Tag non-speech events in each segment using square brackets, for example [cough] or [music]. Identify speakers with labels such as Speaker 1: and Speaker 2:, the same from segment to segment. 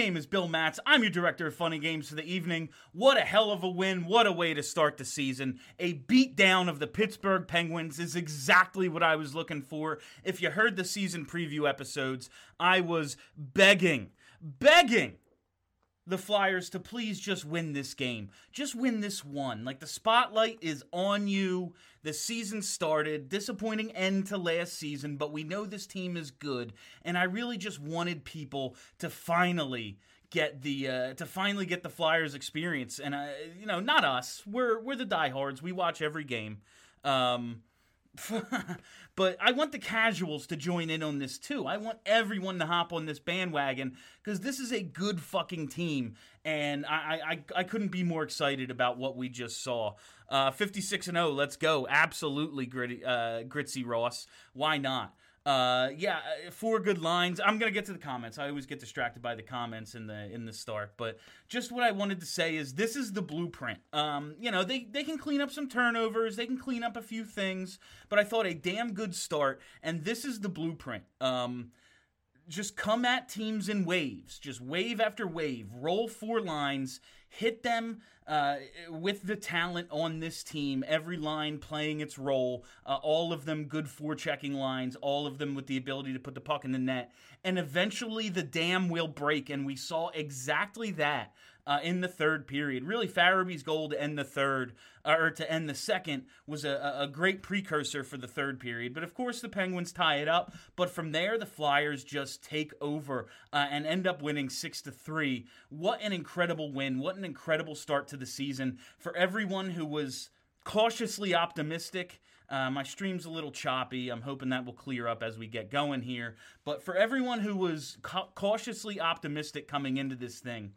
Speaker 1: Name is Bill Matz. I'm your director of funny games for the evening. What a hell of a win. What a way to start the season. A beatdown of the Pittsburgh Penguins is exactly what I was looking for. If you heard the season preview episodes, I was begging, begging the Flyers to please just win this game. Just win this one. Like the spotlight is on you. The season started. Disappointing end to last season, but we know this team is good. And I really just wanted people to finally get the uh, to finally get the Flyers experience. And uh, you know, not us. We're we're the diehards. We watch every game. Um, [laughs] but I want the casuals to join in on this too. I want everyone to hop on this bandwagon because this is a good fucking team, and I, I I couldn't be more excited about what we just saw. Uh, 56 and 0, let's go! Absolutely, gritty, uh, Gritsy Ross. Why not? Uh, yeah, uh, four good lines. I'm gonna get to the comments. I always get distracted by the comments in the in the start, but just what I wanted to say is this is the blueprint. Um, you know, they they can clean up some turnovers, they can clean up a few things, but I thought a damn good start, and this is the blueprint. Um, just come at teams in waves, just wave after wave, roll four lines, hit them uh, with the talent on this team, every line playing its role, uh, all of them good forechecking lines, all of them with the ability to put the puck in the net. And eventually the dam will break, and we saw exactly that uh, in the third period. Really, Farabee's goal to end the third, uh, or to end the second, was a, a great precursor for the third period. But of course, the Penguins tie it up. But from there, the Flyers just take over uh, and end up winning six to three. What an incredible win! What an incredible start to the season for everyone who was cautiously optimistic. Uh, my stream's a little choppy. I'm hoping that will clear up as we get going here. But for everyone who was ca- cautiously optimistic coming into this thing,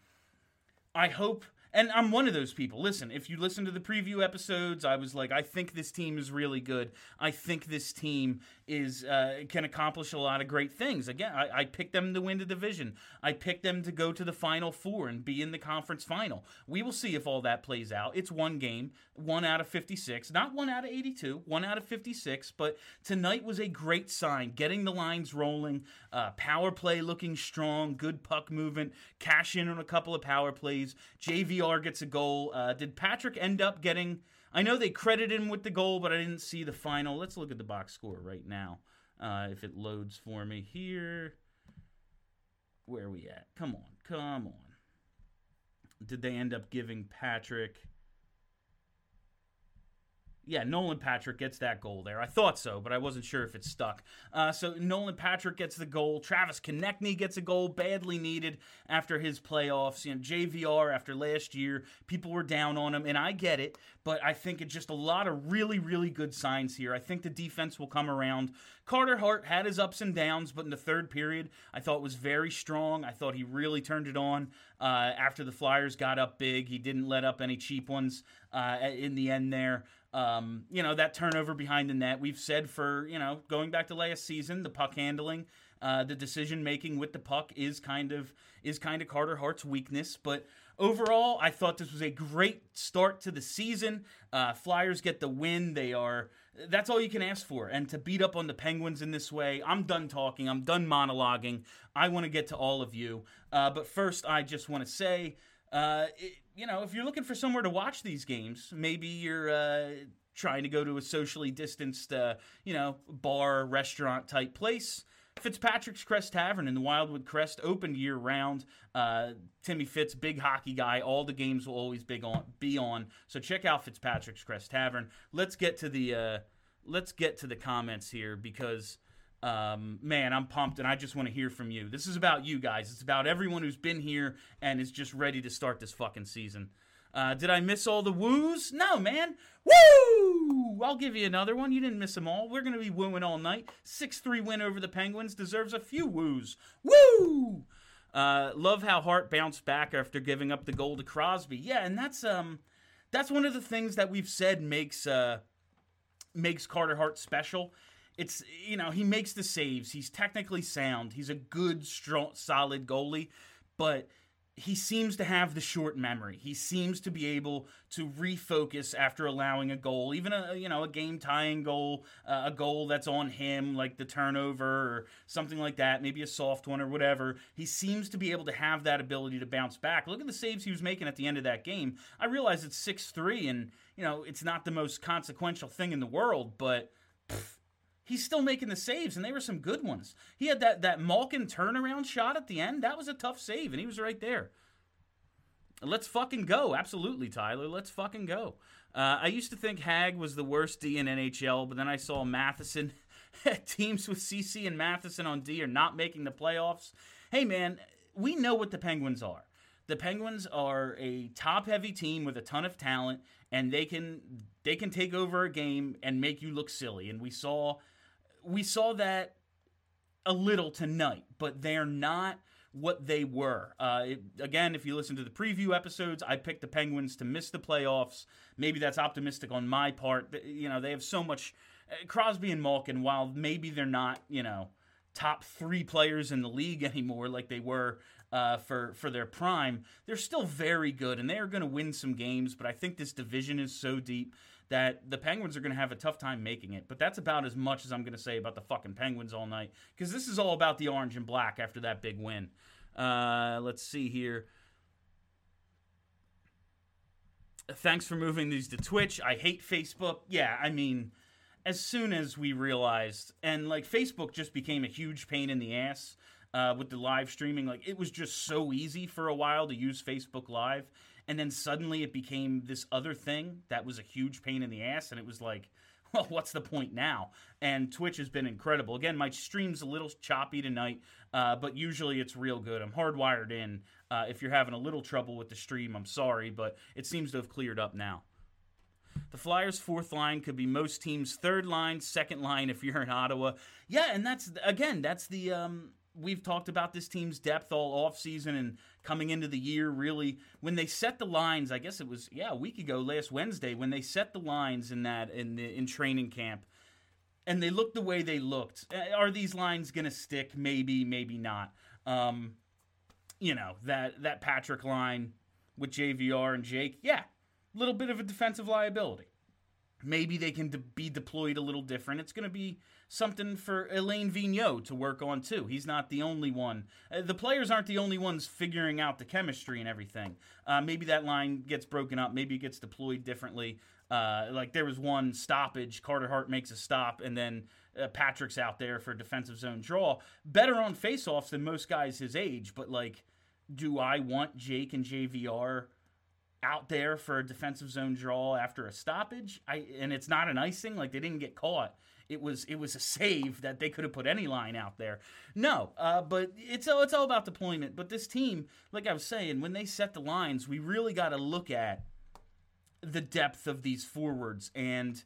Speaker 1: I hope and I'm one of those people. Listen, if you listen to the preview episodes, I was like, I think this team is really good. I think this team is uh, can accomplish a lot of great things. Again, I, I picked them to win the division. I picked them to go to the final four and be in the conference final. We will see if all that plays out. It's one game, one out of 56, not one out of 82, one out of 56. But tonight was a great sign, getting the lines rolling, uh, power play looking strong, good puck movement, cash in on a couple of power plays. Gets a goal. Uh, did Patrick end up getting? I know they credited him with the goal, but I didn't see the final. Let's look at the box score right now. Uh, if it loads for me here. Where are we at? Come on, come on. Did they end up giving Patrick? Yeah, Nolan Patrick gets that goal there. I thought so, but I wasn't sure if it stuck. Uh, so Nolan Patrick gets the goal. Travis Konecny gets a goal, badly needed after his playoffs. You know, JVR after last year, people were down on him, and I get it. But I think it's just a lot of really, really good signs here. I think the defense will come around. Carter Hart had his ups and downs, but in the third period, I thought was very strong. I thought he really turned it on uh, after the Flyers got up big. He didn't let up any cheap ones uh, in the end there. Um, you know, that turnover behind the net, we've said for, you know, going back to last season, the puck handling, uh, the decision making with the puck is kind of is kind of Carter Hart's weakness, but overall, I thought this was a great start to the season. Uh, Flyers get the win. They are that's all you can ask for. And to beat up on the Penguins in this way, I'm done talking. I'm done monologuing. I want to get to all of you. Uh, but first, I just want to say uh, it, you know, if you're looking for somewhere to watch these games, maybe you're uh, trying to go to a socially distanced, uh, you know, bar, restaurant type place. Fitzpatrick's Crest Tavern in the Wildwood Crest, open year round. Uh, Timmy Fitz, big hockey guy. All the games will always big on, be on. So check out Fitzpatrick's Crest Tavern. Let's get to the uh, let's get to the comments here because um, man, I'm pumped and I just want to hear from you. This is about you guys. It's about everyone who's been here and is just ready to start this fucking season. Uh, did I miss all the woos? No, man. Woo! I'll give you another one. You didn't miss them all. We're going to be wooing all night. 6 3 win over the Penguins deserves a few woos. Woo! Uh, love how Hart bounced back after giving up the goal to Crosby. Yeah, and that's um, that's one of the things that we've said makes uh, makes Carter Hart special it's you know he makes the saves. He's technically sound. He's a good, strong, solid goalie, but he seems to have the short memory. He seems to be able to refocus after allowing a goal, even a you know a game tying goal, uh, a goal that's on him, like the turnover or something like that, maybe a soft one or whatever. He seems to be able to have that ability to bounce back. Look at the saves he was making at the end of that game. I realize it's six three, and you know it's not the most consequential thing in the world, but. He's still making the saves, and they were some good ones. He had that that Malkin turnaround shot at the end. That was a tough save, and he was right there. Let's fucking go. Absolutely, Tyler. Let's fucking go. Uh, I used to think Hägg was the worst D in NHL, but then I saw Matheson. [laughs] teams with CC and Matheson on D are not making the playoffs. Hey, man, we know what the Penguins are. The Penguins are a top-heavy team with a ton of talent, and they can they can take over a game and make you look silly. And we saw we saw that a little tonight, but they're not what they were. Uh, it, again, if you listen to the preview episodes, I picked the Penguins to miss the playoffs. Maybe that's optimistic on my part. You know, they have so much. Uh, Crosby and Malkin, while maybe they're not, you know, top three players in the league [laughs] anymore like they were uh, for for their prime, they're still very good and they are going to win some games. But I think this division is so deep that the Penguins are going to have a tough time making it. But that's about as much as I'm going to say about the fucking Penguins all night because this is all about the orange and black after that big win. Uh, let's see here. Thanks for moving these to Twitch. I hate Facebook. Yeah, I mean, as soon as we realized, and like Facebook just became a huge pain in the ass uh, with the live streaming. Like it was just so easy for a while to use Facebook Live and then suddenly it became this other thing that was a huge pain in the ass and it was like [laughs] well what's the point now? And twitch has been incredible. Again my stream's a little choppy tonight uh, but usually it's real good. I'm hardwired in. Uh, if you're having a little trouble with the stream i'm sorry but it seems to have cleared up now. The Flyers' fourth line could be most teams' third line, second line if you're in Ottawa. Yeah, and that's again, that's the um, we've talked about this team's depth all offseason and coming into the year really when they set the lines i guess it was yeah a week ago last wednesday when they set the lines in that in the in training camp and they looked the way they looked eh, are these lines going to stick? Maybe maybe not. Um, you know that that patrick line with jvr and jake yeah a little bit of a defensive liability maybe they can de- be deployed a little different it's going to be something for Alain Vigneault to work on too. He's not the only one. Uh, the players aren't the only ones figuring out the chemistry and everything. Uh, maybe that line gets broken up. Maybe it gets deployed differently. Uh, like there was one stoppage. Carter Hart makes a stop, and then uh, Patrick's out there for defensive zone draw. Better on faceoffs than most guys his age, but like, do I want Jake and JVR? Out there for a defensive zone draw after a stoppage. I and it's not an icing, like they didn't get caught it was it was a save that they could have put any line out there. No, uh, but it's all it's all about deployment. But this team, like I was saying, when they set the lines, we really got to look at the depth of these forwards and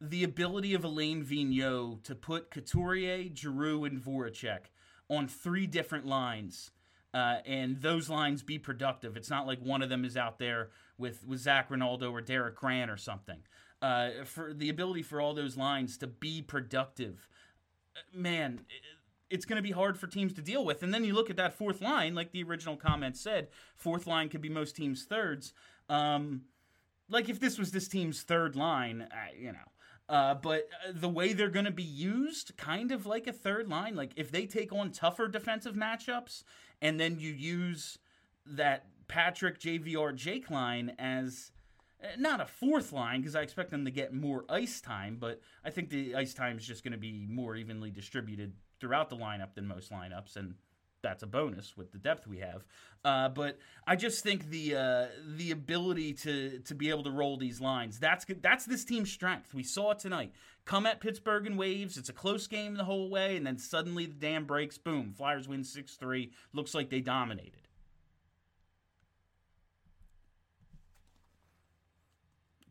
Speaker 1: the ability of Alain Vigneault to put Couturier, Giroux, and Voracek on three different lines. Uh, and those lines be productive. It's not like one of them is out there with, with Zac Rinaldo or Derek Grant or something uh, for the ability for all those lines to be productive. Man, it's going to be hard for teams to deal with. And then you look at that fourth line, like the original comment said, fourth line could be most teams' thirds. Um, like if this was this team's third line, you know. Uh, but uh, the way they're going to be used, kind of like a third line, like if they take on tougher defensive matchups, and then you use that Patrick JVR Jake line as Eh, not a fourth line because I expect them to get more ice time, but I think the ice time is just going to be more evenly distributed throughout the lineup than most lineups, and that's a bonus with the depth we have. Uh, but I just think the uh, the ability to to be able to roll these lines that's that's this team's strength. We saw it tonight. Come at Pittsburgh in waves. It's a close game the whole way, and then suddenly the dam breaks. Boom! Flyers win six three. Looks like they dominated.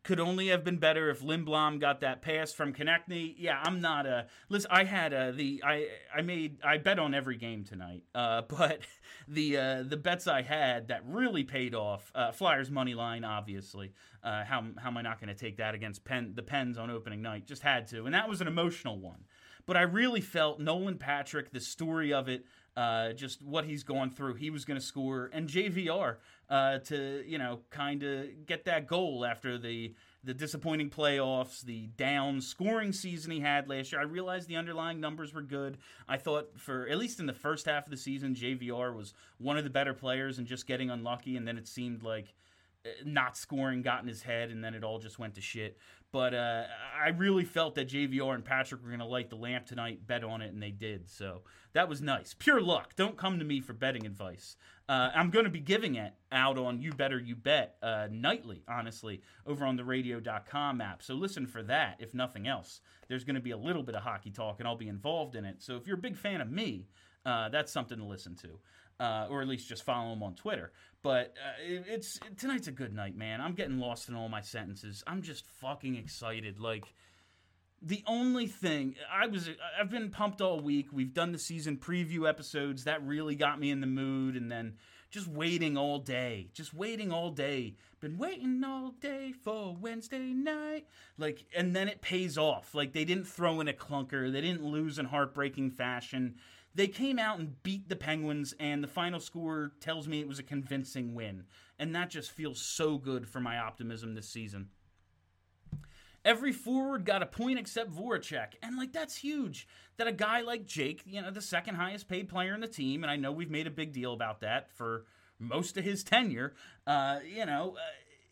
Speaker 1: Could only have been better if Lindblom got that pass from Konecny. Yeah, I'm not a listen. I had a, the I I made I bet on every game tonight, uh, [laughs] but the uh, the bets I had that really paid off. Uh, Flyers money line, obviously. Uh, how how am I not going to take that against Penn the Pens on opening night? Just had to, and that was an emotional one. But I really felt Nolan Patrick, the story of it. Uh, just what he's gone through. He was going to score, and JVR uh, to you know kind of get that goal after the the disappointing playoffs, the down scoring season he had last year. I realized the underlying numbers were good. I thought for at least in the first half of the season, JVR was one of the better players and just getting unlucky, and then it seemed like not scoring got in his head, and then it all just went to shit. But uh, I really felt that JVR and Patrick were going to light the lamp tonight, bet on it, and they did. So that was nice. Pure luck. Don't come to me for betting advice. Uh, I'm going to be giving it out on You Better You Bet uh, nightly, honestly, over on the radio.com app. So listen for that, if nothing else. There's going to be a little bit of hockey talk, and I'll be involved in it. So if you're a big fan of me, uh, that's something to listen to uh, or at least just follow him on Twitter. But uh, it, it's tonight's a good night, man. I'm getting lost in all my sentences. I'm just fucking excited. Like the only thing I was I've been pumped all week. We've done the season preview episodes that really got me in the mood, and then just waiting all day, just waiting all day. Been waiting all day for Wednesday night. Like, and then it pays off. Like they didn't throw in a clunker. They didn't lose in heartbreaking fashion they came out and beat the Penguins, and the final score tells me it was a convincing win. And that just feels so good for my optimism this season. Every forward got a point except Voracek. And, like, that's huge. That a guy like Jake, you know, the second highest paid player in the team, and I know we've made a big deal about that for most of his tenure, uh, you know, uh,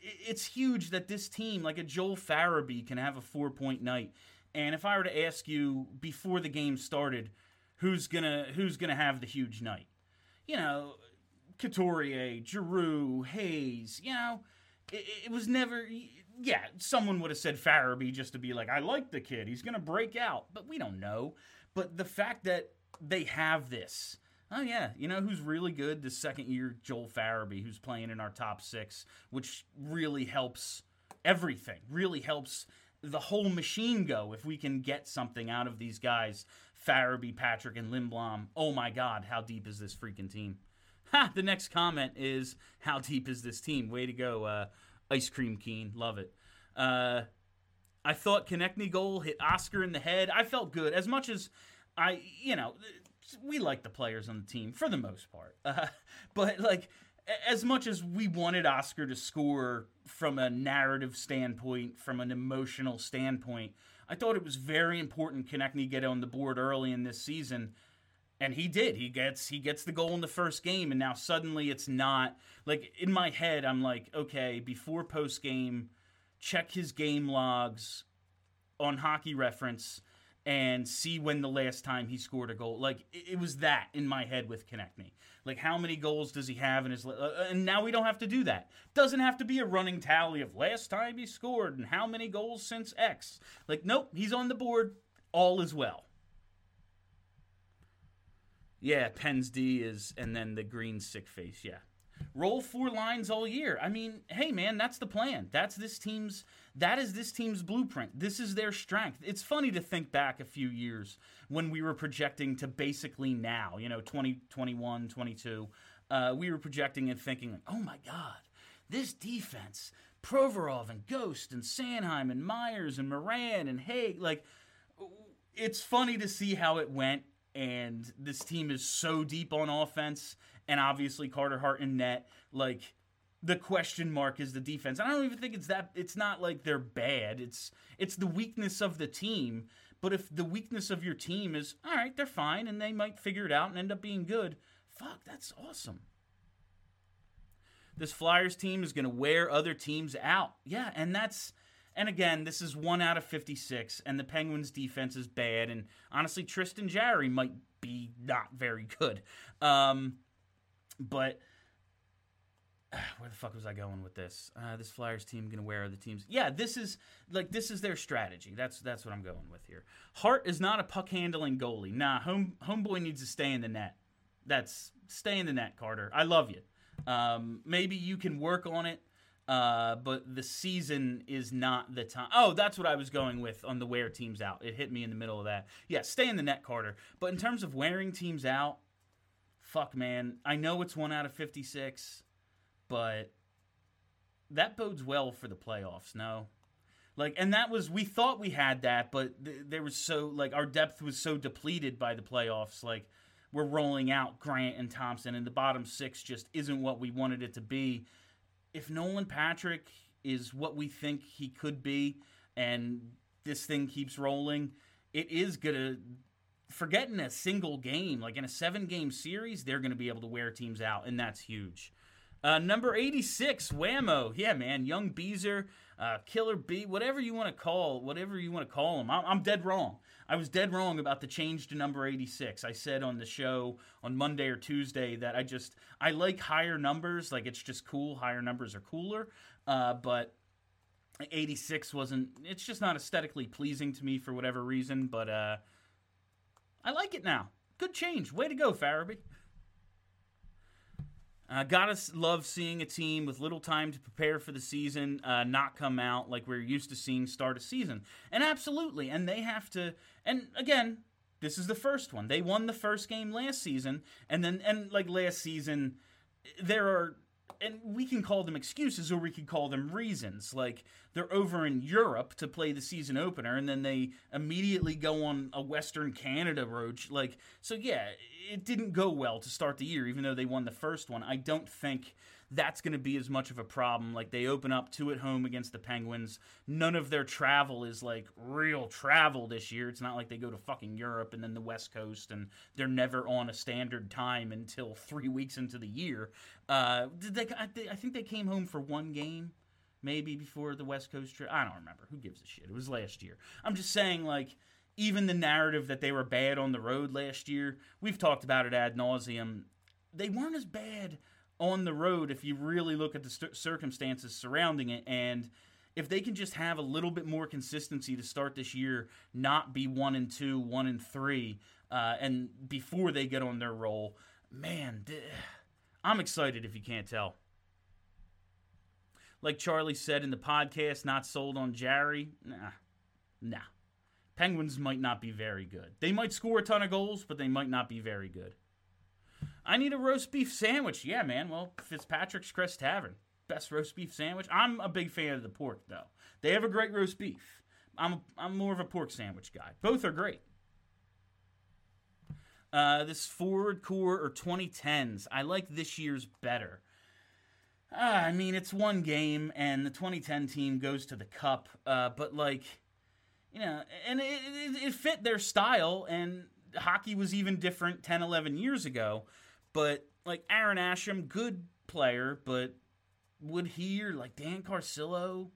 Speaker 1: it's huge that this team, like a Joel Farabee, can have a four point night. And if I were to ask you before the game started, who's gonna who's gonna have the huge night. You know, Couturier, Giroux, Hayes. You know, it, it, was never. Yeah, someone would have said Farabee just to be like, I like the kid. He's gonna break out, but we don't know. But the fact that they have this. Oh yeah, you know who's really good? The second year Joel Farabee, who's playing in our top six, which really helps everything. Really helps the whole machine go if we can get something out of these guys Farabee, Patrick, and Lindblom. Oh my God, how deep is this freaking team? [laughs] Ha! The next comment is, How deep is this team? Way to go, uh, Ice Cream Keen. Love it. Uh, I thought Konecny goal hit Oscar in the head. I felt good. As much as I, you know, we like the players on the team for the most part. [laughs] Uh, but, like, as much as we wanted Oscar to score from a narrative standpoint, from an emotional standpoint, I thought it was very important Konecny get on the board early in this season. And he did. He gets he gets the goal in the first game, and now suddenly it's not like in my head. I'm like, okay, before post game, check his game logs on Hockey Reference and see when the last time he scored a goal. Like it, was that in my head with Konecny. Like how many goals does he have in his? Uh, and now we don't have to do that. Doesn't have to be a running tally of last time he scored and how many goals since X. Like nope, he's on the board. All is well. Yeah, Pens D is, and then the green sick face. Yeah, roll four lines all year. I mean, hey man, that's the plan. That's this team's that is this team's blueprint. This is their strength. It's funny to think back a few years when we were projecting to basically now, you know, 2021, 22. Uh, we were projecting and thinking, oh my God, this defense, Provorov and Ghost and Sanheim and Myers and Morin and Hägg, like, it's funny to see how it went. And this team is so deep on offense, and obviously Carter Hart in net. Like, the question mark is the defense. And I don't even think it's that it's not like they're bad. It's it's the weakness of the team. But if the weakness of your team is all right, they're fine and they might figure it out and end up being good. Fuck, that's awesome. This Flyers team is going to wear other teams out. Yeah, and that's and again, this is 1 out of 56 and the Penguins defense is bad and honestly Tristan Jarry might be not very good. Um but [sighs] where the fuck was I going with this? Uh, this Flyers team gonna wear the teams. Yeah, this is like this is their strategy. That's that's what I'm going with here. Hart is not a puck handling goalie. Nah, home homeboy needs to stay in the net. That's stay in the net, Carter. I love you. Um, maybe you can work on it, uh, but the season is not the time. Oh, that's what I was going with on the wear teams out. It hit me in the middle of that. Yeah, stay in the net, Carter. But in terms of wearing teams out, fuck, man. I know it's one out of fifty six but that bodes well for the playoffs. No, like, and that was we thought we had that, but th- there was so like our depth was so depleted by the playoffs. Like, we're rolling out Grant and Thompson, and the bottom six just isn't what we wanted it to be. If Nolan Patrick is what we think he could be, and this thing keeps rolling, it is gonna. Forgetting a single game, like in a seven game series, they're going to be able to wear teams out, and that's huge. Uh, number 86, Whammo. Yeah, man. Young Beezer, uh, Killer B, whatever you want to call, whatever you want to call him. I'm, I'm, dead wrong. I was dead wrong about the change to number 86. I said on the show on Monday or Tuesday that I just, I like higher numbers. Like it's just cool. Higher numbers are cooler. Uh, but 86 wasn't, it's just not aesthetically pleasing to me for whatever reason. But uh, I like it now. Good change. Way to go, Farabee. Uh, gotta love seeing a team with little time to prepare for the season uh, not come out like we're used to seeing start a season. And absolutely, and they have to. And again, this is the first one. They won the first game last season, and then and like last season, there are and we can call them excuses or we could call them reasons. Like they're over in Europe to play the season opener and then they immediately go on a Western Canada road. Like, so yeah, it didn't go well to start the year, even though they won the first one. I don't think that's going to be as much of a problem. Like they open up two at home against the Penguins. None of their travel is like real travel this year. It's not like they go to fucking Europe and then the West Coast and they're never on a standard time until three weeks into the year. Uh, did they? I think they came home for one game. Maybe before the West Coast trip. I don't remember. Who gives a shit? It was last year. I'm just saying, like, even the narrative that they were bad on the road last year, we've talked about it ad nauseum. They weren't as bad on the road if you really look at the st- circumstances surrounding it and if they can just have a little bit more consistency to start this year not be one and two one and three uh, and before they get on their roll man i'm excited if you can't tell. Like charlie said in the podcast not sold on Jarry. nah nah. Penguins might not be very good. They might score a ton of goals but they might not be very good I need a roast beef sandwich. Yeah, man. Well, Fitzpatrick's Crest Tavern. Best roast beef sandwich. I'm a big fan of the pork, though. They have a great roast beef. I'm, a, I'm more of a pork sandwich guy. Both are great. Uh, this Ford core or 2010s. I like this year's better. Uh, I mean, it's one game, and the 2010 team goes to the cup. Uh, but like, you know, and it, it, it fit their style, and hockey was even different 10, 11 years ago. But like Aaron Asham, good player, but would he or like Dan Carcillo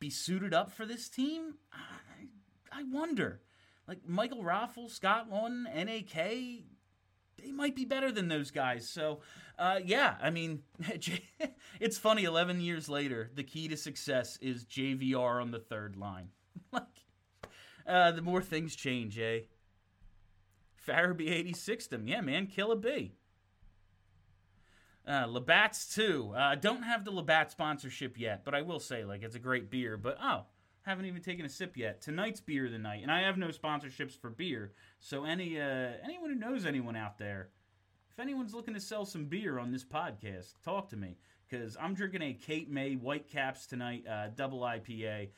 Speaker 1: be suited up for this team? I, I wonder. Like Michael Raffl, Scott Laughton, NAK, they might be better than those guys. So, uh, yeah, I mean, [laughs] it's funny. Eleven years later, the key to success is JVR on the third line. [laughs] like, uh, the more things change, eh? Farabee 86 them. Yeah, man, kill a B. Uh, Labatt's too. Uh, don't have the Labatt sponsorship yet, but I will say, like, it's a great beer. But oh, haven't even taken a sip yet. Tonight's beer of the night, and I have no sponsorships for beer. So any uh, anyone who knows anyone out there, if anyone's looking to sell some beer on this podcast, talk to me because I'm drinking a Cape May Whitecaps tonight, uh, double IPA.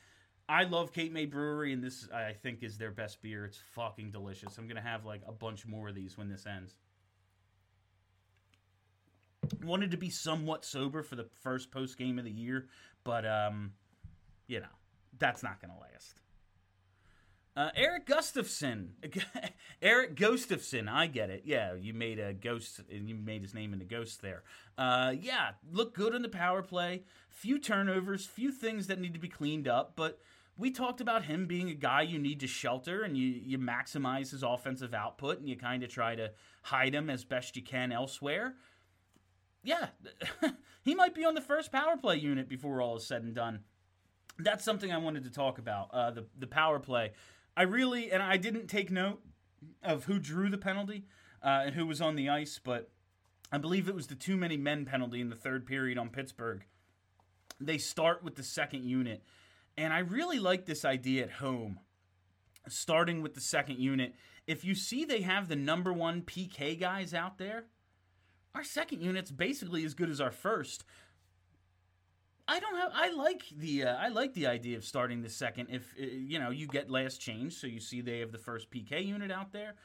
Speaker 1: I love Cape May Brewery, and this I think is their best beer. It's fucking delicious. I'm gonna have like a bunch more of these when this ends wanted to be somewhat sober for the first post game of the year, but um, you know that's not going to last. Uh, Erik Gustafsson, [laughs] Erik Gustafsson, I get it. Yeah, you made a ghost, and you made his name into ghost there. Uh, yeah, look good in the power play. Few turnovers, few things that need to be cleaned up, but we talked about him being a guy you need to shelter and you, you maximize his offensive output and you kind of try to hide him as best you can elsewhere yeah, [laughs] he might be on the first power play unit before all is said and done. That's something I wanted to talk about. Uh, the the power play. I really and I didn't take note of who drew the penalty uh, and who was on the ice, but I believe it was the too many men penalty in the third period on Pittsburgh. They start with the second unit, and I really like this idea at home, starting with the second unit. If you see they have the number one PK guys out there, our second unit's basically as good as our first. I don't have. I like the. Uh, I like the idea of starting the second. If uh, you know you get last change, so you see they have the first PK unit out there.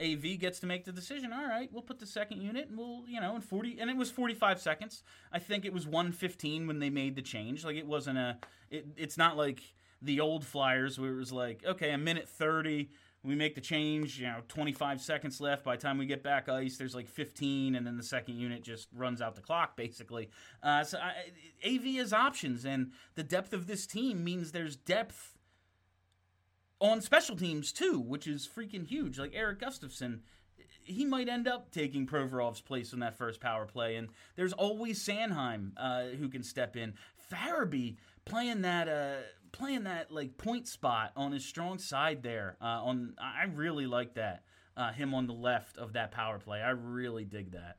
Speaker 1: AV gets to make the decision. All right, we'll put the second unit, and we'll, you know, in 40, and it was 45 seconds. I think it was 115 when they made the change. Like it wasn't a, it, it's not like the old Flyers where it was like, okay, a minute 30, we make the change, you know, 25 seconds left. By the time we get back ice, there's like 15, and then the second unit just runs out the clock, basically. Uh, so I, AV has options, and the depth of this team means there's depth on special teams too, which is freaking huge. Like Erik Gustafsson, he might end up taking Provorov's place on that first power play, and there's always Sanheim uh, who can step in. Farabee playing that. Uh, playing that like point spot on his strong side there. Uh, on I really like that. Uh, him on the left of that power play. I really dig that.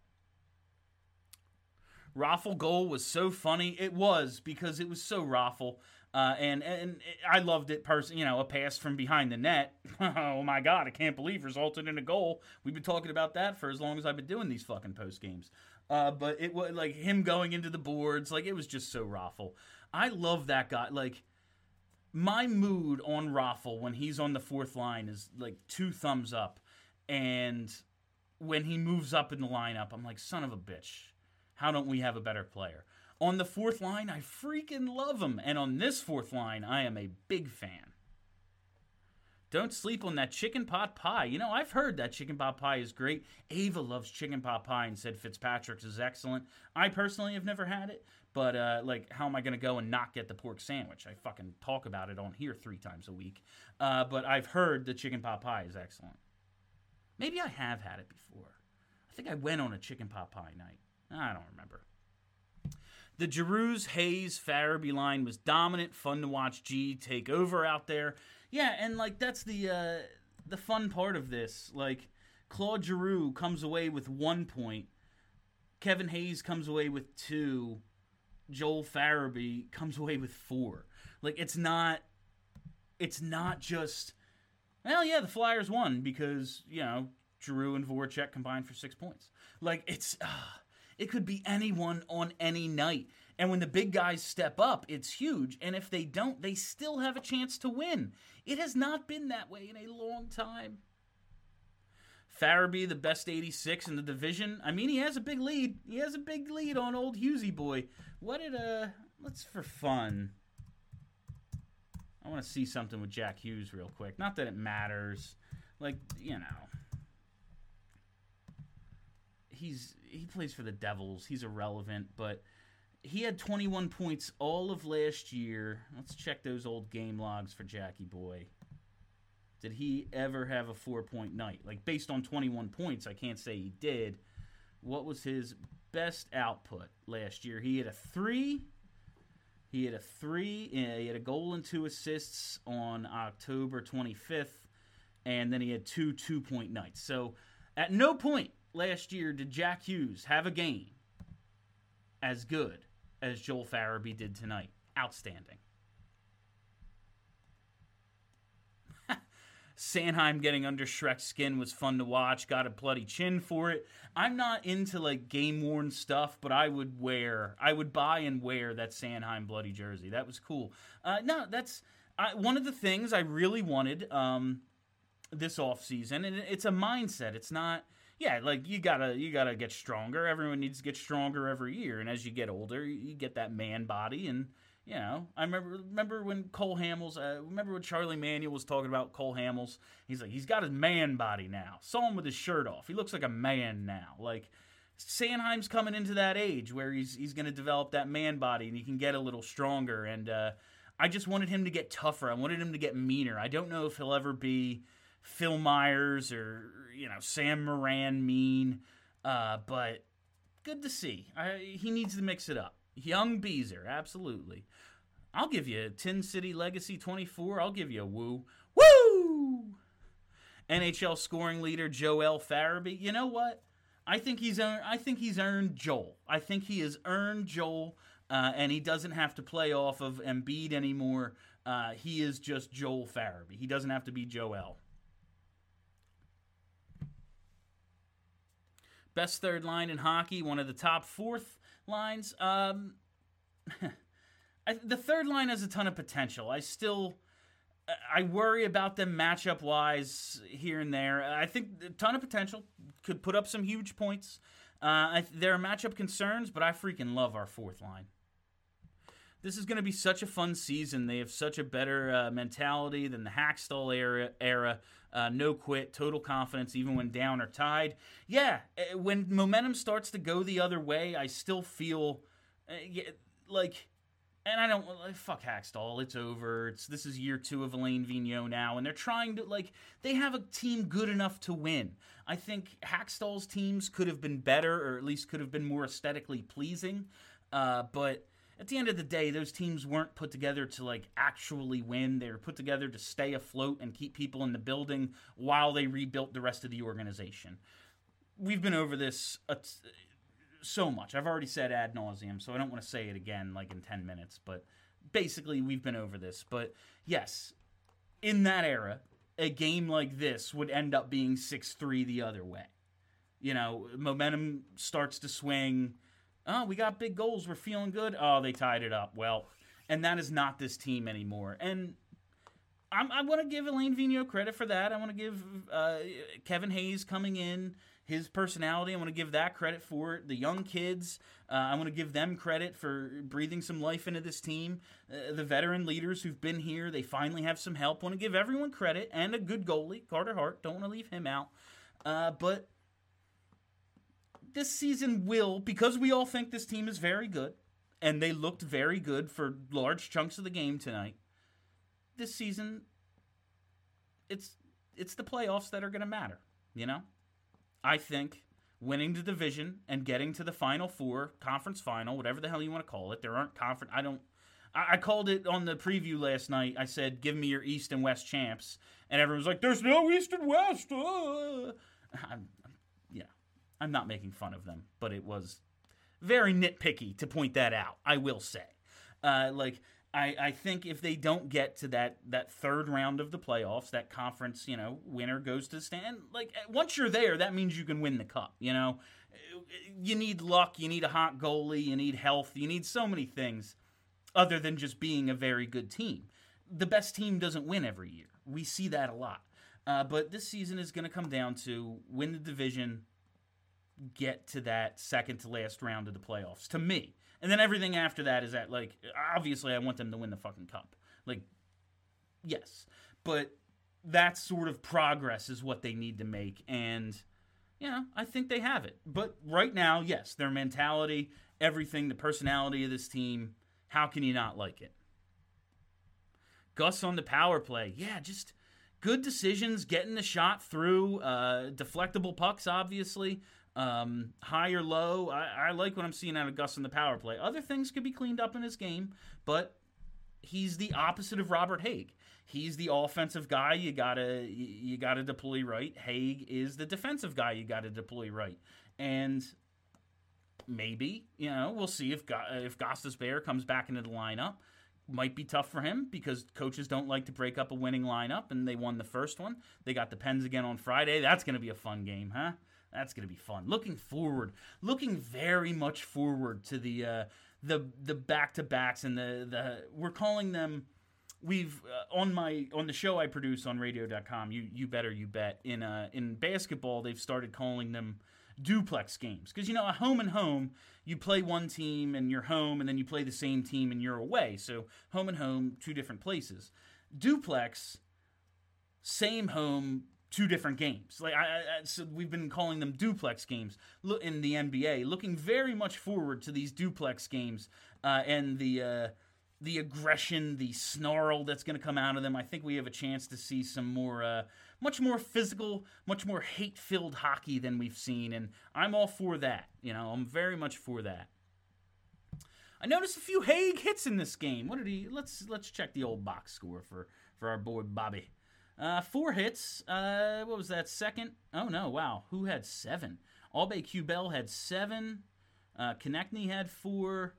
Speaker 1: Raffl goal was so funny. It was because it was so Raffl. Uh, and and I loved it. Person, you know, a pass from behind the net. [laughs] oh my God, I can't believe resulted in a goal. We've been talking about that for as long as I've been doing these fucking post games. Uh, but it was like him going into the boards, like it was just so Raffl. I love that guy. Like my mood on Raffl when he's on the fourth line is like two thumbs up, and when he moves up in the lineup, I'm like, son of a bitch. How don't we have a better player? On the fourth line, I freaking love him. And on this fourth line, I am a big fan. Don't sleep on that chicken pot pie. You know, I've heard that chicken pot pie is great. Ava loves chicken pot pie and said Fitzpatrick's is excellent. I personally have never had it, but uh, like, how am I going to go and not get the pork sandwich? I fucking talk about it on here three times a week. Uh, but I've heard the chicken pot pie is excellent. Maybe I have had it before. I think I went on a chicken pot pie night. I don't remember. The Giroux, Hayes, Farabee line was dominant, fun to watch G take over out there. Yeah, and like that's the uh, the fun part of this. Like Claude Giroux comes away with one point, Kevin Hayes comes away with two, Joel Farabee comes away with four. Like it's not it's not just well, yeah, the Flyers won because, you know, Drew and Voracek combined for 6 points. Like it's uh, it could be anyone on any night. And when the big guys step up, it's huge. And if they don't, they still have a chance to win. It has not been that way in a long time. Farabee, the best 86 in the division. I mean, he has a big lead. He has a big lead on old Husey boy. What did uh? Let's for fun. I want to see something with Jack Hughes real quick. Not that it matters. Like you know, he's he plays for the Devils. He's irrelevant, but he had 21 points all of last year. Let's check those old game logs for Jackie Boy. Did he ever have a four point night? Like, based on 21 points, I can't say he did. What was his best output last year? He had a three. He had a three. He had a goal and two assists on October 25th, and then he had two two point nights. So, at no point last year did Jack Hughes have a game as good as Joel Farabee did tonight. Outstanding. Sanheim getting under Shrek's skin was fun to watch. Got a bloody chin for it. I'm not into like game worn stuff, but I would wear, I would buy and wear that Sanheim bloody jersey. That was cool. Uh, no, that's I, one of the things I really wanted um, this off season, and it's a mindset. It's not yeah, like you gotta you gotta get stronger. Everyone needs to get stronger every year, and as you get older, you get that man body. And you know, I remember remember when Cole Hamels. Uh, remember when Charlie Manuel was talking about Cole Hamels. He's like, he's got his man body now. Saw him with his shirt off. He looks like a man now. Like Sanheim's coming into that age where he's he's going to develop that man body, and he can get a little stronger. And uh, I just wanted him to get tougher. I wanted him to get meaner. I don't know if he'll ever be Phil Myers or you know Sam Morin mean, uh, but good to see. I, he needs to mix it up. Young Beezer, absolutely. I'll give you a Tin City Legacy 24. I'll give you a woo. Woo! NHL scoring leader Joel Farabee. You know what? I think he's earned, I think he's earned Joel. I think he has earned Joel, uh, and he doesn't have to play off of Embiid anymore. Uh, he is just Joel Farabee. He doesn't have to be Joel. Best third line in hockey, one of the top fourth lines. Um, [laughs] I, the third line has a ton of potential. I still, I worry about them matchup wise here and there. I think a ton of potential could put up some huge points. Uh, I, there are matchup concerns, but I freaking love our fourth line. This is going to be such a fun season. They have such a better uh, mentality than the Hakstol era. era. Uh, no quit, total confidence, even when down or tied. Yeah, eh, when momentum starts to go the other way, I still feel uh, yeah, like and I don't like, fuck Hakstol. It's over. It's this is year two of Alain Vigneault now, and they're trying to like they have a team good enough to win. I think Hakstol's teams could have been better, or at least could have been more aesthetically pleasing. Uh, but at the end of the day, those teams weren't put together to like actually win. They were put together to stay afloat and keep people in the building while they rebuilt the rest of the organization. We've been over this so much. I've already said ad nauseum, so I don't want to say it again like in 10 minutes, but basically we've been over this. But yes, in that era, a game like this would end up being 6 3 the other way. You know, momentum starts to swing. Oh, we got big goals. We're feeling good. Oh, they tied it up. Well, and that is not this team anymore. And I'm, i want to give Alain Vigneault credit for that. I want to give uh, Kevin Hayes coming in his personality. I want to give that credit for it. The young kids, uh, I want to give them credit for breathing some life into this team. Uh, the veteran leaders who've been here, they finally have some help. Want to give everyone credit and a good goalie, Carter Hart. Don't want to leave him out. Uh, but this season will, because we all think this team is very good, and they looked very good for large chunks of the game tonight. This season, it's it's the playoffs that are going to matter, you know. I think winning the division and getting to the final four, conference final, whatever the hell you want to call it. There aren't conference. I don't. I, I called it on the preview last night. I said, "Give me your East and West champs," and everyone's like, "There's no East and West." Uh. [laughs] I'm not making fun of them, but it was very nitpicky to point that out. I will say, uh, like I, I think if they don't get to that that third round of the playoffs, that conference, you know, winner goes to stand. Like once you're there, that means you can win the cup. You know, you need luck, you need a hot goalie, you need health, you need so many things, other than just being a very good team. The best team doesn't win every year. We see that a lot. Uh, but this season is going to come down to win the division, get to that second to last round of the playoffs. To me, and then everything after that is that like obviously I want them to win the fucking cup. Like yes. But that sort of progress is what they need to make and you know, I think they have it. But right now, yes, their mentality, everything, the personality of this team, how can you not like it? Gus on the power play. Yeah, just good decisions, getting the shot through, uh, deflectable pucks, obviously. Um, high or low, I, I like what I'm seeing out of Gus in the power play. Other things could be cleaned up in his game, but he's the opposite of Robert Hägg. He's the offensive guy you gotta you gotta deploy right. Hägg is the defensive guy you gotta deploy right, and maybe you know we'll see if if Gostisbehere comes back into the lineup. Might be tough for him because coaches don't like to break up a winning lineup, and they won the first one. They got the Pens again on Friday. That's going to be a fun game, huh? That's going to be fun. Looking forward, looking very much forward to the uh, the the back to backs and the the we're calling them. We've uh, on my on the show I produce on Radio.com. You you better you bet in uh, in basketball they've started calling them duplex games because you know a home and home you play one team and you're home and then you play the same team and you're away so home and home two different places duplex same home two different games. Like I, I, so we've been calling them duplex games in the NBA. Looking very much forward to these duplex games uh, and the uh, the aggression, the snarl that's going to come out of them. I think we have a chance to see some more, uh, much more physical, much more hate filled hockey than we've seen, and I'm all for that. You know, I'm very much for that. I noticed a few Hägg hits in this game. What did he? Let's let's check the old box score for for our boy Bobby. Uh, four hits. Uh, what was that? Second? Oh no! Wow. Who had seven? Aube-Kubel had seven. Uh, Konecny had four.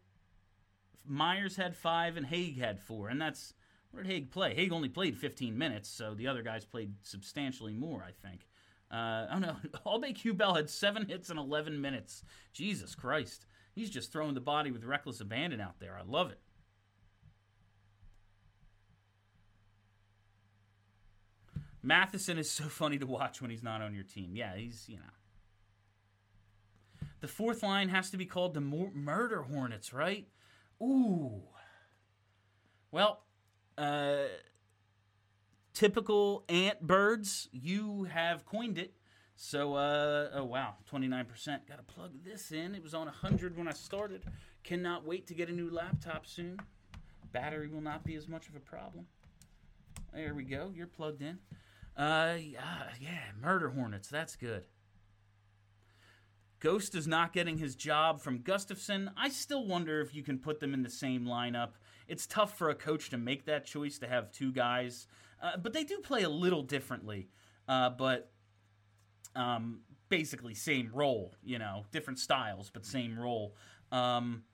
Speaker 1: Myers had five, and Hägg had four. And that's where did Hägg play? Hägg only played 15 minutes, so the other guys played substantially more, I think. Uh, oh no, [laughs] Aube-Kubel had seven hits in 11 minutes. Jesus Christ, he's just throwing the body with reckless abandon out there. I love it. Matheson is so [laughs] funny to watch when he's not on your team. Yeah, he's, you know. The fourth line has to be called the Murder Hornets, right? Ooh. Well, uh, typical ant birds, you have coined it. So, uh, oh wow, 29%. Got to plug this in. It was on 100 when I started. Cannot wait to get a new laptop soon. Battery will not be as much of a problem. There we go. You're plugged in. Uh, yeah, murder hornets. That's good. Ghost is not getting his job from Gustafsson. I still wonder if you can put them in the same lineup. It's tough for a coach to make that choice to have two guys, uh, but they do play a little differently. Uh, but um, basically, same role. You know, different styles, but same role. Um,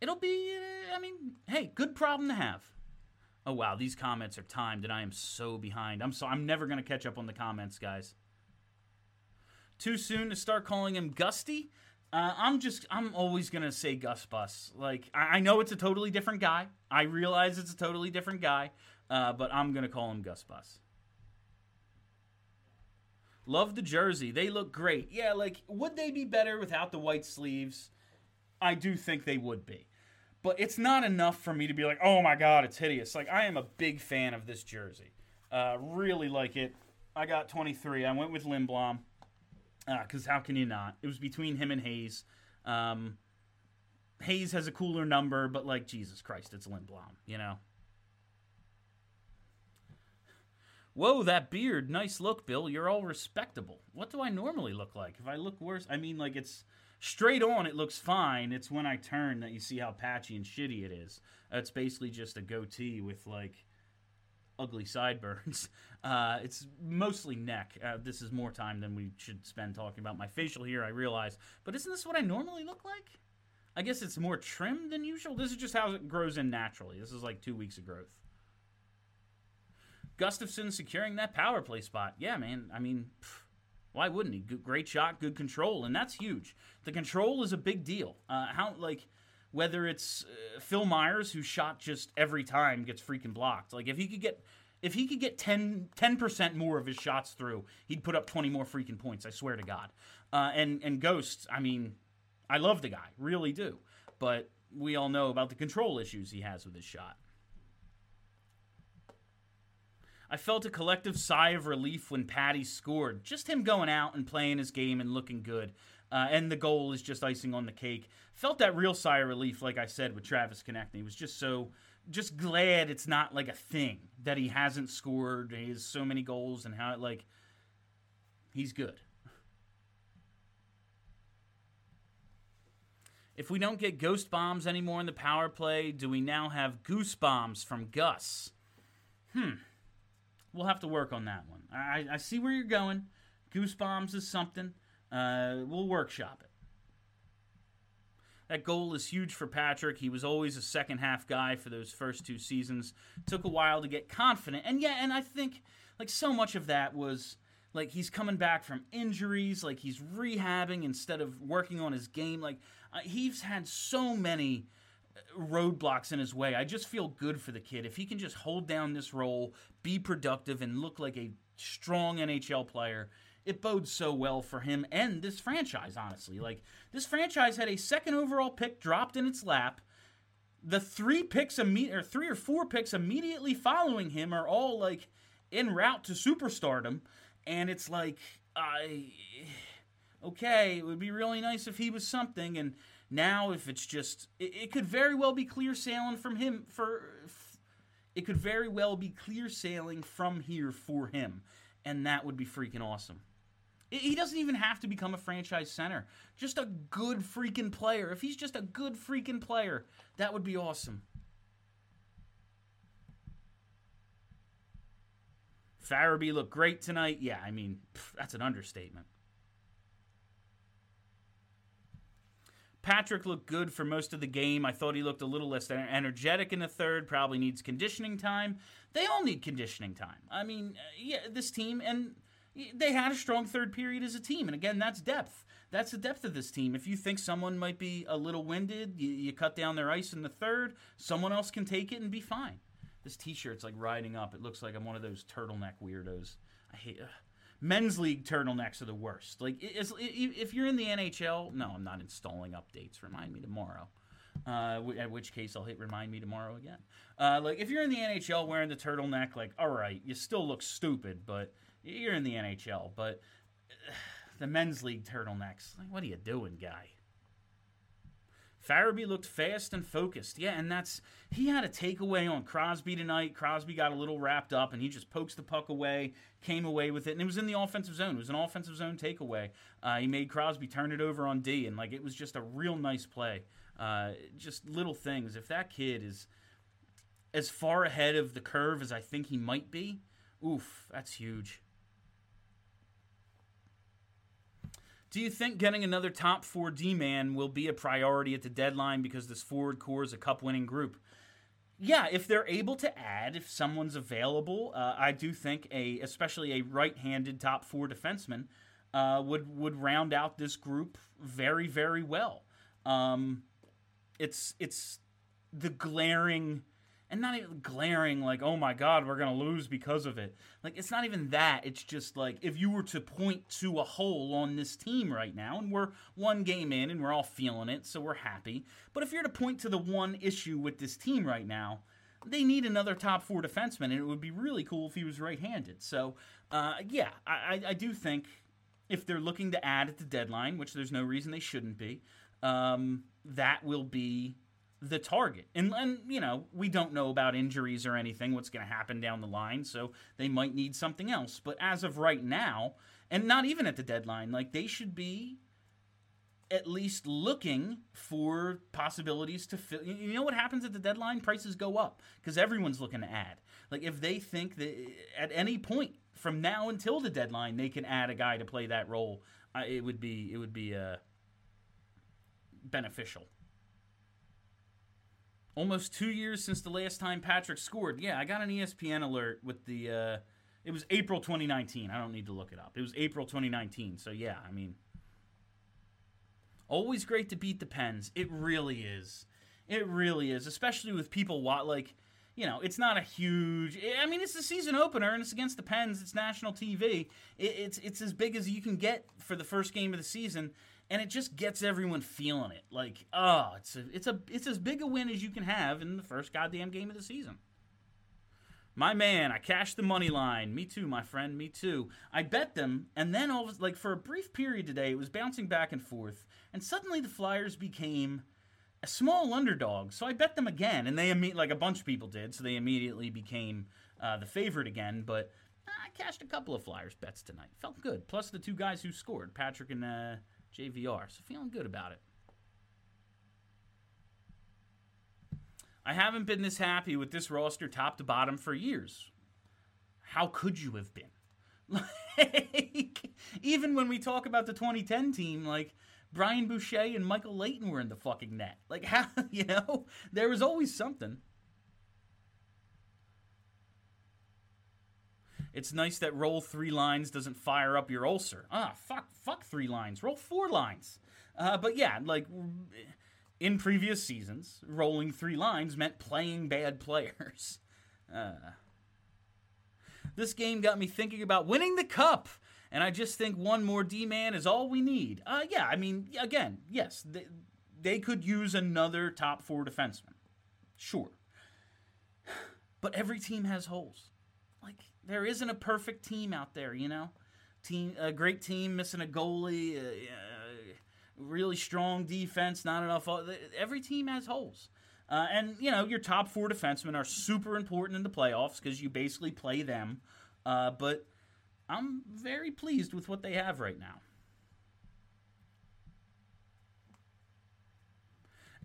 Speaker 1: it'll be. Uh, I mean, hey, good problem to have. Oh wow, these comments are timed, and I am so behind. I'm so I'm never gonna catch up on the comments, guys. Too soon to start calling him Gusty. Uh, I'm just I'm always gonna say Gus Bus. Like I, I, know it's a totally different guy. I realize it's a totally different guy, uh, but I'm gonna call him Gus Bus. Love the jersey. They look great. Yeah, like would they be better without the white sleeves? I do think they would be but it's not enough for me to be like, oh my god, it's hideous. Like I am a big fan of this jersey, uh, really like it. I got 23. I went with Lindblom because uh, how can you not? It was between him and Hayes. Um, Hayes has a cooler number, but like Jesus Christ, it's Lindblom, you know. Whoa, that beard. Nice look, Bill. You're all respectable. What do I normally look like? If I look worse, I mean, like, it's Straight on, it looks fine. It's when I turn that you see how patchy and shitty it is. It's basically just a goatee with like ugly sideburns. [laughs] Uh, it's mostly neck. Uh, this is more time than we should spend talking about my facial here, I realize. But isn't this what I normally look like? I guess it's more trimmed than usual. This is just how it grows in naturally. This is like two weeks of growth. Gustafsson securing that power play spot. Yeah, man. I mean, pff, why wouldn't he? Good, great shot, good control, and that's huge. The control is a big deal. Uh, how like whether it's uh, Phil Myers who shot just every time gets freaking blocked. Like if he could get if he could get 10 percent more of his shots through, he'd put up twenty more freaking points. I swear to God. Uh, and and Ghost, I mean, I love the guy, really do, but we all know about the control issues he has with his shot. I felt a collective sigh of relief when Patty scored. Just him going out and playing his game and looking good. Uh, and the goal is just icing on the cake. Felt that real sigh of relief, like I said, with Travis Konecny. Was just so, just glad it's not like a thing that he hasn't scored. He has so many goals and how it like, he's good. If we don't get ghost bombs anymore in the power play, do we now have goose bombs from Gus? Hmm we'll have to work on that one. I, I see where you're going. Goosebumps is something. Uh, we'll workshop it. That goal is huge for Patrick. He was always a second half guy for those first two seasons. Took a while to get confident. And yeah, and I think like so much of that was like he's coming back from injuries, like he's rehabbing instead of working on his game. Like uh, he's had so many roadblocks in his way. I just feel good for the kid. If he can just hold down this role, be productive, and look like a strong NHL player, it bodes so well for him and this franchise, honestly. Like, this franchise had a second overall pick dropped in its lap. The three picks, imme- or three or four picks immediately following him are all like en route to superstardom. And it's like, I. Okay, it would be really nice if he was something. And now, if it's just, it, it could very well be clear sailing from him for. It could very well be clear sailing from here for him, and that would be freaking awesome. He doesn't even have to become a franchise center. Just a good freaking player. If he's just a good freaking player, that would be awesome. Farabee looked great tonight. Yeah, I mean, pff, that's an understatement. Patrick looked good for most of the game. I thought he looked a little less energetic in the third. Probably needs conditioning time. They all need conditioning time. I mean, uh, yeah, this team and they had a strong third period as a team. And again, that's depth. That's the depth of this team. If you think someone might be a little winded, you, you cut down their ice in the third. Someone else can take it and be fine. This T-shirt's like riding up. It looks like I'm one of those turtleneck weirdos. I hate. Uh, men's league turtlenecks are the worst. Like, if you're in the NHL, no, I'm not installing updates. Remind me tomorrow. Uh, at which case I'll hit remind me tomorrow again. Uh, like if you're in the NHL wearing the turtleneck, like all right, you still look stupid, but you're in the NHL. But uh, [sighs] the men's league turtlenecks, like what are you doing, guy? Farabee looked fast and focused. Yeah, and that's he had a takeaway on Crosby tonight. Crosby got a little wrapped up and he just pokes the puck away, came away with it, and it was in the offensive zone. It was an offensive zone takeaway. Uh, he made Crosby turn it over on D, and like it was just a real nice play. Uh, just little things. If that kid is as far ahead of the curve as I think he might be, oof, that's huge. Do you think getting another top four D man will be a priority at the deadline because this forward core is a cup winning group? Yeah, if they're able to add, if someone's available, uh, I do think a, especially a right-handed top four defenseman, uh, would would round out this group very very well. Um, it's it's the glaring and not even glaring like oh my god we're gonna lose because of it. Like it's not even that it's just like if you were to point to a hole on this team right now and we're one game in and we're all feeling it so we're happy but if you're to point to the one issue with this team right now they need another top four defenseman and it would be really cool if he was right-handed. So uh, yeah I, I do think if they're looking to add at the deadline which there's no reason they shouldn't be um, that will be the target. And, and, you know, we don't know about injuries or anything, what's going to happen down the line, so they might need something else. But as of right now, and not even at the deadline, like they should be at least looking for possibilities to fill. You know what happens at the deadline? Prices go up because everyone's looking to add. Like if they think that at any point from now until the deadline they can add a guy to play that role, it would be it would be uh, beneficial. Almost two years since the last time Patrick scored. Yeah, I got an ESPN alert with the. Uh, it was April 2019. I don't need to look it up. It was April 2019. So yeah, I mean, always great to beat the Pens. It really is. It really is, especially with people like you know, it's not a huge. I mean, it's the season opener and it's against the Pens. It's national TV. it's it's as big as you can get for the first game of the season and it just gets everyone feeling it. Like, oh, it's a, it's a, it's as big a win as you can have in the first goddamn game of the season. My man, I cashed the money line. Me too, my friend. Me too. I bet them, and then all of, like for a brief period today, it was bouncing back and forth, and suddenly the Flyers became a small underdog. So I bet them again, and they like a bunch of people did. So they immediately became uh, the favorite again. But uh, I cashed a couple of Flyers bets tonight. Felt good. Plus the two guys who scored, Patrick and. Uh, JVR. So feeling good about it. I haven't been this happy with this roster top to bottom for years. How could you have been? [laughs] Like, even when we talk about the 2010 team, like Brian Boucher and Michael Leighton were in the fucking net. Like, how, [laughs] you know, there was always something. It's nice that roll three lines doesn't fire up your ulcer. Ah, fuck, fuck three lines. Roll four lines. Uh, but yeah, like in previous seasons, rolling three lines meant playing bad players. [laughs] Uh, this game got me thinking about winning the cup, and I just think one more D man is all we need. Uh, yeah, I mean, again, yes, they, they could use another top four defenseman. Sure. [sighs] But every team has holes. Like, there isn't a perfect team out there, you know. Team, a great team missing a goalie, uh, uh, really strong defense, not enough. Every team has holes. Uh, and you know your top four defensemen are super important in the playoffs because you basically play them. Uh, but I'm very pleased with what they have right now.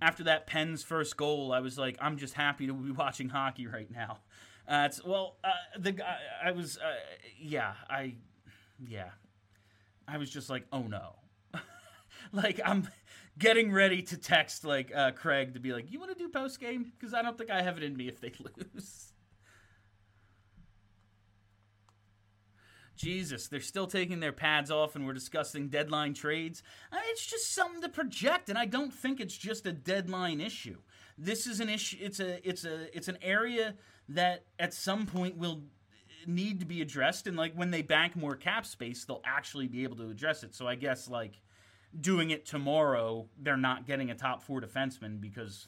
Speaker 1: After that Pens' first goal, I was like, I'm just happy to be watching hockey right now. Uh, well, uh, the guy I was, uh, yeah, I, yeah, I was just like, oh no, [laughs] like I'm getting ready to text like uh, Craig to be like, you want to do post game because I don't think I have it in me if they [laughs] lose. Jesus, they're still taking their pads off and we're discussing deadline trades. I mean, it's just something to project, and I don't think it's just a deadline issue. This is an issue. It's a it's a it's an area that at some point will need to be addressed. And like when they bank more cap space they'll actually be able to address it. So i guess like doing it tomorrow they're not getting a top four defenseman because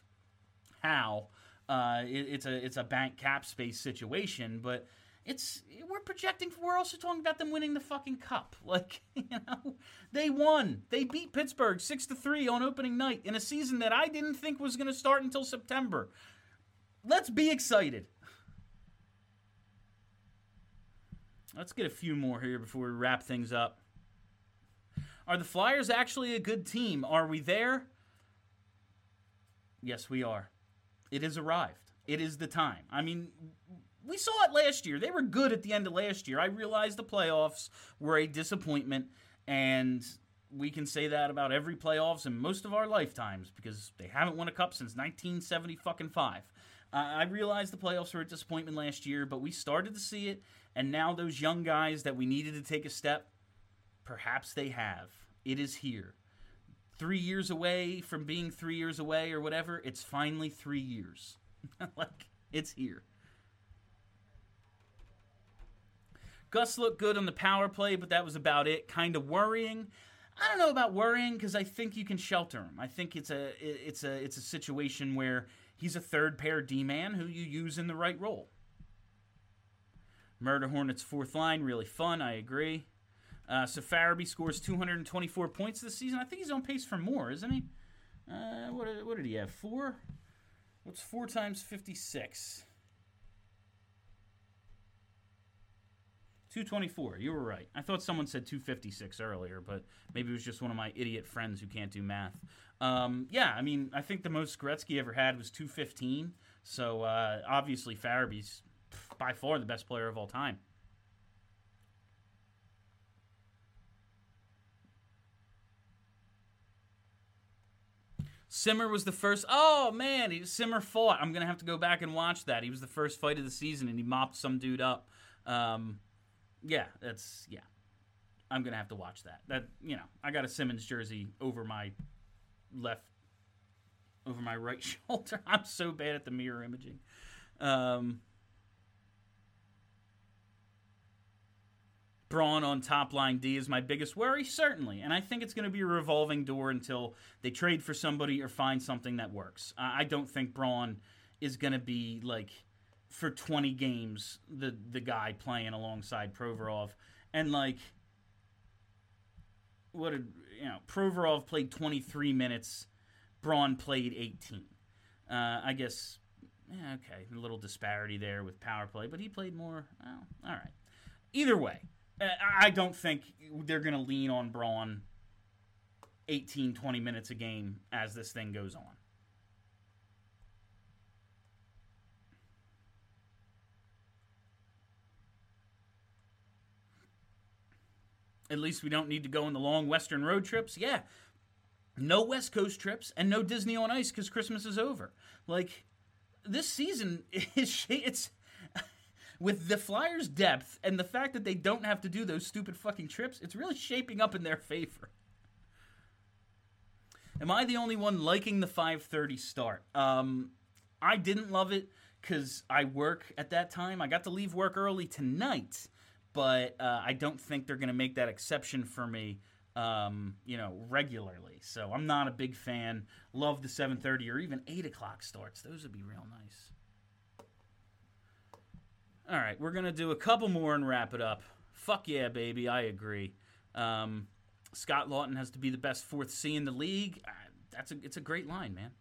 Speaker 1: how? Uh, it, it's a it's a bank cap space situation but it's we're projecting we're also talking about them winning the fucking cup. [laughs] Like you know they won. They beat pittsburgh 6 to 3 on opening night in a season that i didn't think was going to start until september. Let's be excited let's get a few more here before we wrap things up are the flyers actually a good team are we there yes we are it has arrived it is the time i mean we saw it last year. They were good at the end of last year. I realized the playoffs were a disappointment, and we can say that about every playoffs in most of our lifetimes because they haven't won a cup since 1970 fucking five. I realized the playoffs were a disappointment last year, but we started to see it, and now those young guys that we needed to take a step, perhaps they have. It is here. Three years away from being three years away or whatever, it's finally three years. [laughs] like, it's here. Gus looked good on the power play, but that was about it. Kind of worrying. I don't know about worrying because I think you can shelter him. I think it's a it's a it's a situation where he's a third pair D man who you use in the right role. Murder Hornets fourth line really fun. I agree. Uh, so Farabee scores 224 points this season. I think he's on pace for more, isn't he? Uh, what, what did he have? Four? What's four times 56? 224. You were right. I thought someone said 256 earlier, but maybe it was just one of my idiot friends who can't do math. Um, yeah, I mean, I think the most Gretzky ever had was 215. So uh, obviously, Farabee's by far the best player of all time. Simmer was the first. Oh man, he, Simmer fought. I'm gonna have to go back and watch that. He was the first fight of the season, and he mopped some dude up. Um, yeah, that's yeah. I'm gonna have to watch that. That you know, I got a Simmonds jersey over my left, over my right [laughs] shoulder. I'm so bad at the mirror imaging. Um, Braun on top line D is my biggest worry, certainly, and I think it's going to be a revolving door until they trade for somebody or find something that works. I don't think Braun is going to be like for 20 games the the guy playing alongside Provorov. And like what did you know Provorov played 23 minutes Braun played 18 uh, I guess yeah, okay a little disparity there with power play but he played more well, all right. Either way Uh, I don't think they're going to lean on Braun 18 20 minutes a game as this thing goes on At least we don't need to go on the long Western road trips. Yeah. No West Coast trips and no Disney on Ice because Christmas is over. Like, this season [laughs] is it's with the Flyers' depth and the fact that they don't have to do those stupid fucking trips, it's really shaping up in their favor. Am I the only one liking the 5:30 start? Um, I didn't love it because I work at that time. I got to leave work early tonight, but uh, I don't think they're going to make that exception for me. Um, you know, regularly. So I'm not a big fan. Love the 7:30 or even 8 o'clock starts. Those would be real nice. All right, we're gonna do a couple more and wrap it up. Fuck yeah, baby, I agree. Um, Scott Laughton has to be the best fourth C in the league. Uh, that's a it's a great line, man.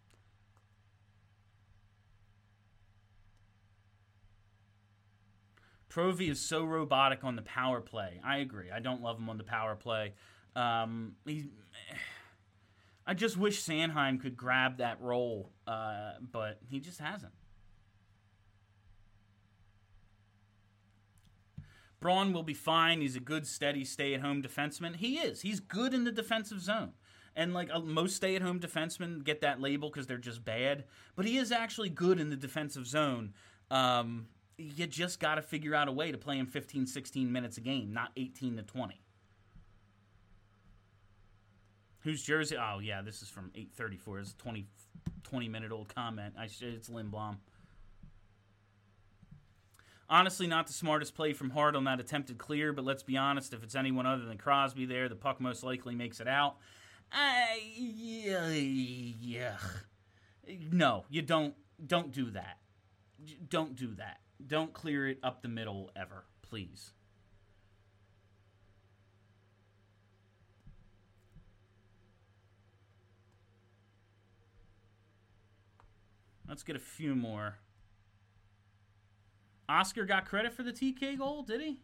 Speaker 1: Provy is so robotic on the power play. I agree. I don't love him on the power play. Um, he, [sighs] I just wish Sanheim could grab that role, uh, but he just hasn't. Braun will be fine. He's a good, steady, stay-at-home defenseman. He is. He's good in the defensive zone. And like uh, most stay-at-home defensemen get that label because they're just bad, but he is actually good in the defensive zone. Um, you just got to figure out a way to play him 15, 16 minutes a game, not 18 to 20. Whose jersey? Oh, yeah, this is from 834. It's a 20, 20 minute old comment. I, it's Lindblom. Honestly, not the smartest play from Hart on that attempted clear, but let's be honest, if it's anyone other than Crosby there, the puck most likely makes it out. Yeah. No, you don't don't do that. Don't do that. Don't clear it up the middle ever, please. Let's get a few more. Oskar got credit for the TK goal, did he?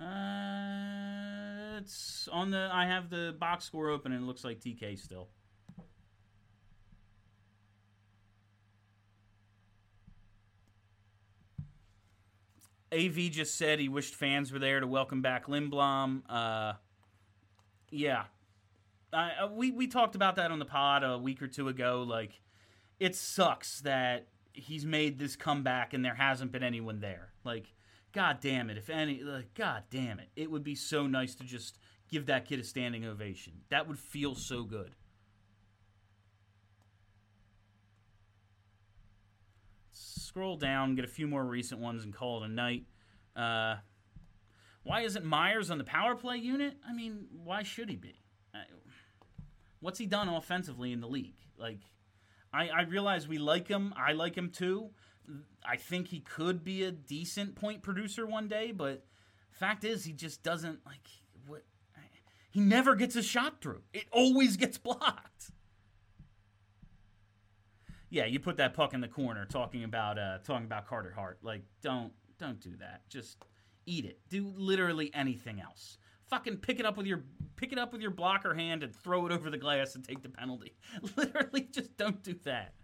Speaker 1: Uh, it's on the. I have the box score open, and it looks like TK still. AV just said he wished fans were there to welcome back Lindblom. Uh, yeah, uh, we we talked about that on the pod a week or two ago. Like, it sucks that he's made this comeback and there hasn't been anyone there. Like, god damn it! If any, like, god damn it, it would be so nice to just give that kid a standing ovation. That would feel so good. Scroll down, get a few more recent ones, and call it a night. Uh, why isn't Myers on the power play unit? I mean, why should he be? What's he done offensively in the league? Like, I, I realize we like him. I like him too. I think he could be a decent point producer one day, but fact is, he just doesn't like what. He never gets a shot through. It always gets blocked. Yeah, you put that puck in the corner, talking about uh, talking about Carter Hart. Like, don't don't do that. Just eat it. Do literally anything else fucking pick it up with your pick it up with your blocker hand and throw it over the glass and take the penalty. [laughs] Literally, just don't do that.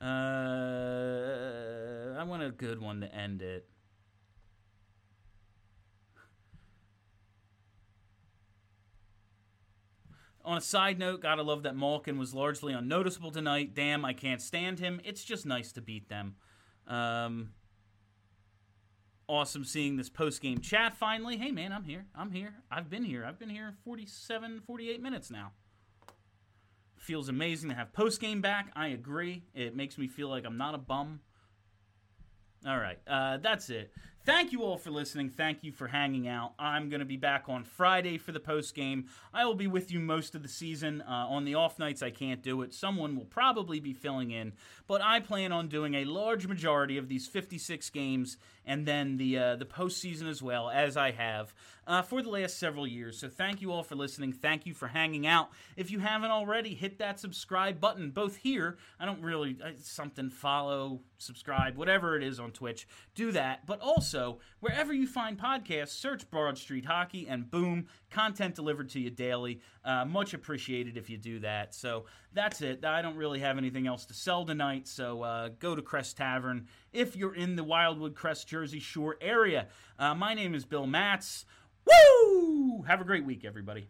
Speaker 1: Uh, I want a good one to end it. On a side note, gotta love that Malkin was largely unnoticeable tonight. Damn, I can't stand him. It's just nice to beat them. Um, awesome seeing this post game chat finally. Hey, man, I'm here. I'm here. I've been here. I've been here 47, 48 minutes now. Feels amazing to have post game back. I agree. It makes me feel like I'm not a bum. All right, uh, that's it. Thank you all for listening. Thank you for hanging out. I'm going to be back on Friday for the post game. I will be with you most of the season. Uh, on the off nights, I can't do it. Someone will probably be filling in, but I plan on doing a large majority of these 56 games and then the uh, the postseason as well as I have uh, for the last several years. So thank you all for listening. Thank you for hanging out. If you haven't already, hit that subscribe button. Both here, I don't really uh, something follow, subscribe, whatever it is on Twitch. Do that, but also wherever you find podcasts, search Broad Street Hockey and boom, content delivered to you daily. Uh, much appreciated if you do that. So that's it. I don't really have anything else to sell tonight, so uh, go to Crest Tavern if you're in the Wildwood Crest, Jersey Shore area. Uh, my name is Bill Matz. Woo! Have a great week, everybody.